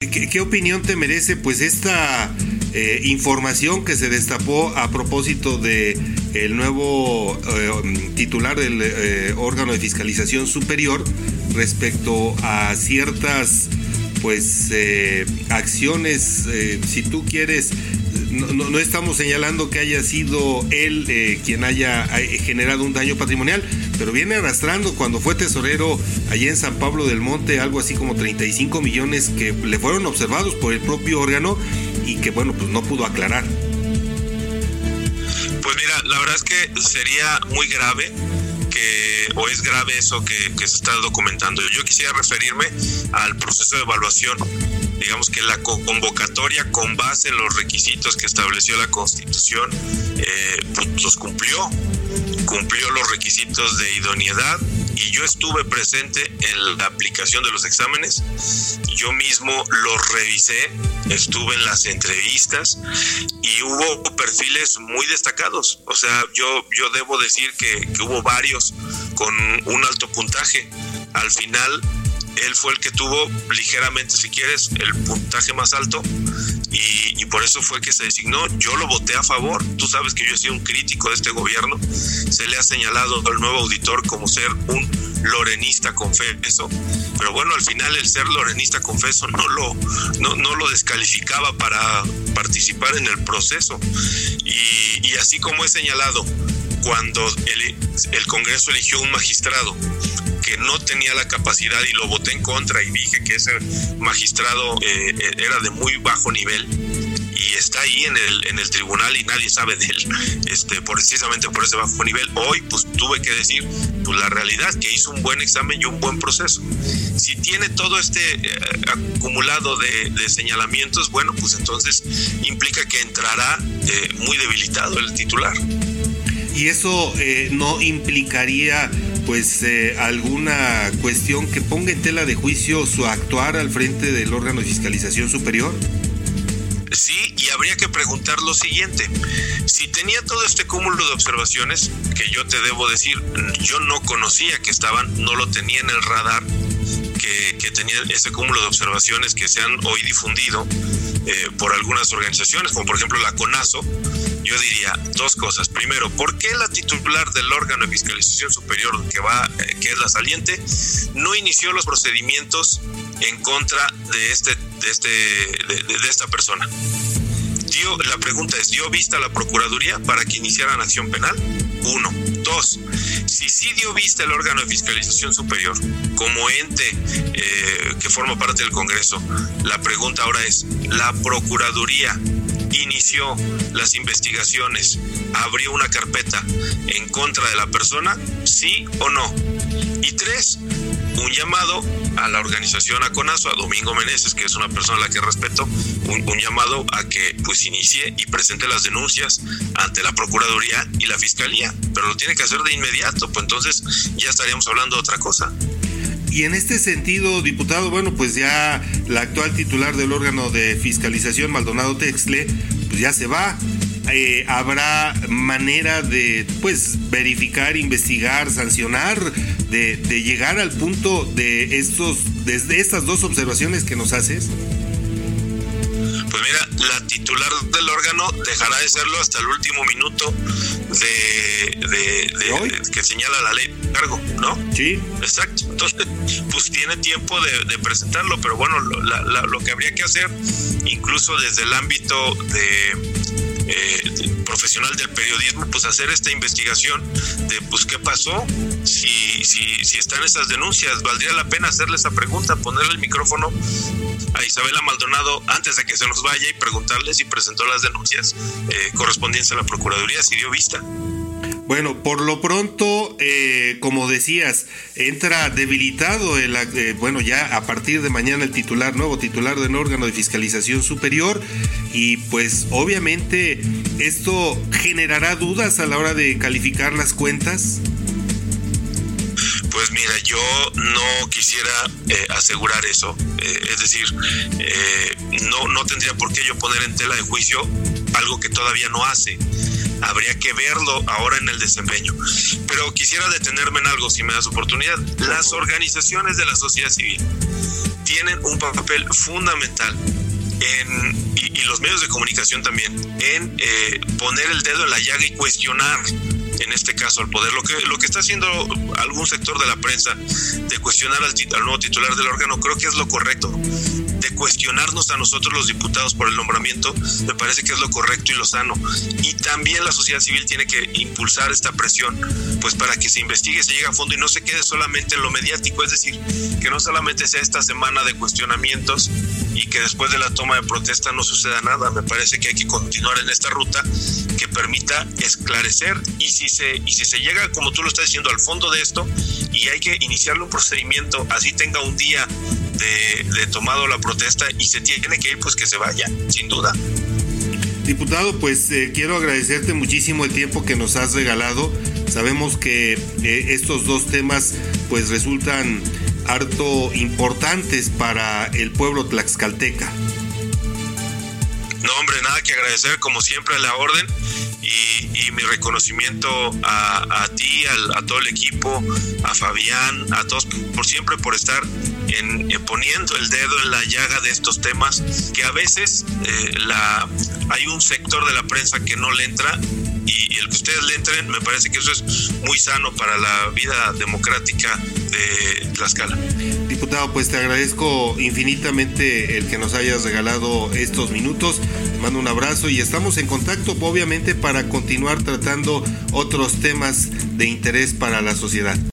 ¿Qué, opinión te merece pues esta eh, información que se destapó a propósito de el nuevo eh, titular del eh, órgano de fiscalización superior respecto a ciertas pues acciones si tú quieres no, estamos señalando que haya sido él eh, quien haya eh, generado un daño patrimonial, pero viene arrastrando cuando fue tesorero allí en San Pablo del Monte algo así como 35 millones que le fueron observados por el propio órgano y que bueno, pues no pudo aclarar. Pues mira, la verdad es que sería muy grave que, o es grave eso que, que se está documentando. Yo quisiera referirme al proceso de evaluación digamos que la convocatoria con base en los requisitos que estableció la Constitución, eh, pues, los cumplió, cumplió los requisitos de idoneidad y yo estuve presente en la aplicación de los exámenes, yo mismo los revisé, estuve en las entrevistas y hubo perfiles muy destacados, o sea, yo, yo debo decir que, que hubo varios con un alto puntaje. Al final él fue el que tuvo ligeramente, si quieres, el puntaje más alto y, por eso fue que se designó. Yo lo voté a favor. Tú sabes que yo he sido un crítico de este gobierno. Se le ha señalado al nuevo auditor como ser un lorenista confeso, pero bueno, al final el ser lorenista confeso no lo, no, lo descalificaba para participar en el proceso. Y, y así como he señalado, cuando el, el Congreso eligió un magistrado no tenía la capacidad y lo voté en contra y dije que ese magistrado eh, eh, era de muy bajo nivel y está ahí en el, en el tribunal y nadie sabe de él, este, precisamente por ese bajo nivel. Hoy pues tuve que decir pues, la realidad, que hizo un buen examen y un buen proceso. Si tiene todo este eh, acumulado de, señalamientos, bueno, pues entonces implica que entrará muy debilitado el titular. Y eso no implicaría pues eh, alguna cuestión que ponga en tela de juicio su actuar al frente del órgano de fiscalización superior? Sí, y habría que preguntar lo siguiente. Si tenía todo este cúmulo de observaciones, que yo te debo decir, yo no conocía que estaban, no lo tenía en el radar, que, que tenía ese cúmulo de observaciones que se han hoy difundido eh, por algunas organizaciones, como por ejemplo la CONASO, yo diría dos cosas. Primero, ¿por qué la titular del órgano de fiscalización superior que va, eh, que es la saliente, no inició los procedimientos en contra de este, de este, de, esta persona? Dio, la pregunta es, ¿dio vista a la Procuraduría para que iniciaran acción penal? Uno. Dos, si sí dio vista el órgano de fiscalización superior como ente eh, que forma parte del Congreso, la pregunta ahora es, ¿la Procuraduría inició las investigaciones, abrió una carpeta en contra de la persona, sí o no. Y tres, un llamado a la organización Aconazo, a Domingo Meneses, que es una persona a la que respeto, un, llamado a que pues inicie y presente las denuncias ante la Procuraduría y la Fiscalía, pero lo tiene que hacer de inmediato, pues entonces ya estaríamos hablando de otra cosa. Y en este sentido, diputado, bueno, pues ya la actual titular del órgano de fiscalización, Maldonado Texle, pues ya se va. Eh, habrá manera de pues verificar, investigar, sancionar, de, de llegar al punto de estos, desde estas dos observaciones que nos haces. Pues mira, la titular del órgano dejará de serlo hasta el último minuto de, de, que señala la ley de cargo, ¿no? Sí. Exacto. Entonces, pues tiene tiempo de, presentarlo, pero bueno, lo, lo que habría que hacer, incluso desde el ámbito de eh, profesional del periodismo, pues hacer esta investigación de pues qué pasó, si, si, si están esas denuncias, valdría la pena hacerle esa pregunta, ponerle el micrófono a Isabela Maldonado antes de que se nos vaya y preguntarle si presentó las denuncias eh, correspondientes a la Procuraduría, si dio vista. Bueno, por lo pronto, eh, como decías, entra debilitado el, eh, bueno, ya a partir de mañana el titular, nuevo titular del órgano de fiscalización superior y pues obviamente esto generará dudas a la hora de calificar las cuentas. Pues mira, yo no quisiera eh, asegurar eso. es decir, no, no tendría por qué yo poner en tela de juicio algo que todavía no hace habría que verlo ahora en el desempeño. Pero quisiera detenerme en algo, si me das oportunidad. Las organizaciones de la sociedad civil tienen un papel fundamental en, y, los medios de comunicación también, en eh, poner el dedo en la llaga y cuestionar en este caso al poder. Lo que, lo que está haciendo algún sector de la prensa de cuestionar al, al nuevo titular del órgano creo que es lo correcto cuestionarnos a nosotros los diputados por el nombramiento, me parece que es lo correcto y lo sano. Y también la sociedad civil tiene que impulsar esta presión, pues para que se investigue, se llegue a fondo y no se quede solamente en lo mediático, es decir, que no solamente sea esta semana de cuestionamientos y que después de la toma de protesta no suceda nada. Me parece que hay que continuar en esta ruta que permita esclarecer y si se y si se llega, como tú lo estás diciendo, al fondo de esto y hay que iniciarle un procedimiento, así tenga un día de, tomado la protesta y se tiene que ir, pues que se vaya, sin duda. Diputado, pues eh, quiero agradecerte muchísimo el tiempo que nos has regalado. Sabemos que eh, estos dos temas pues resultan harto importantes para el pueblo tlaxcalteca. No, hombre, nada que agradecer, como siempre, a la orden y, mi reconocimiento a, ti, a, todo el equipo, a Fabián, a todos, por siempre por estar en, poniendo el dedo en la llaga de estos temas que a veces eh, la, hay un sector de la prensa que no le entra y, el que ustedes le entren, me parece que eso es muy sano para la vida democrática de Tlaxcala. Diputado, pues te agradezco infinitamente el que nos hayas regalado estos minutos. Te mando un abrazo y estamos en contacto, obviamente, para continuar tratando otros temas de interés para la sociedad.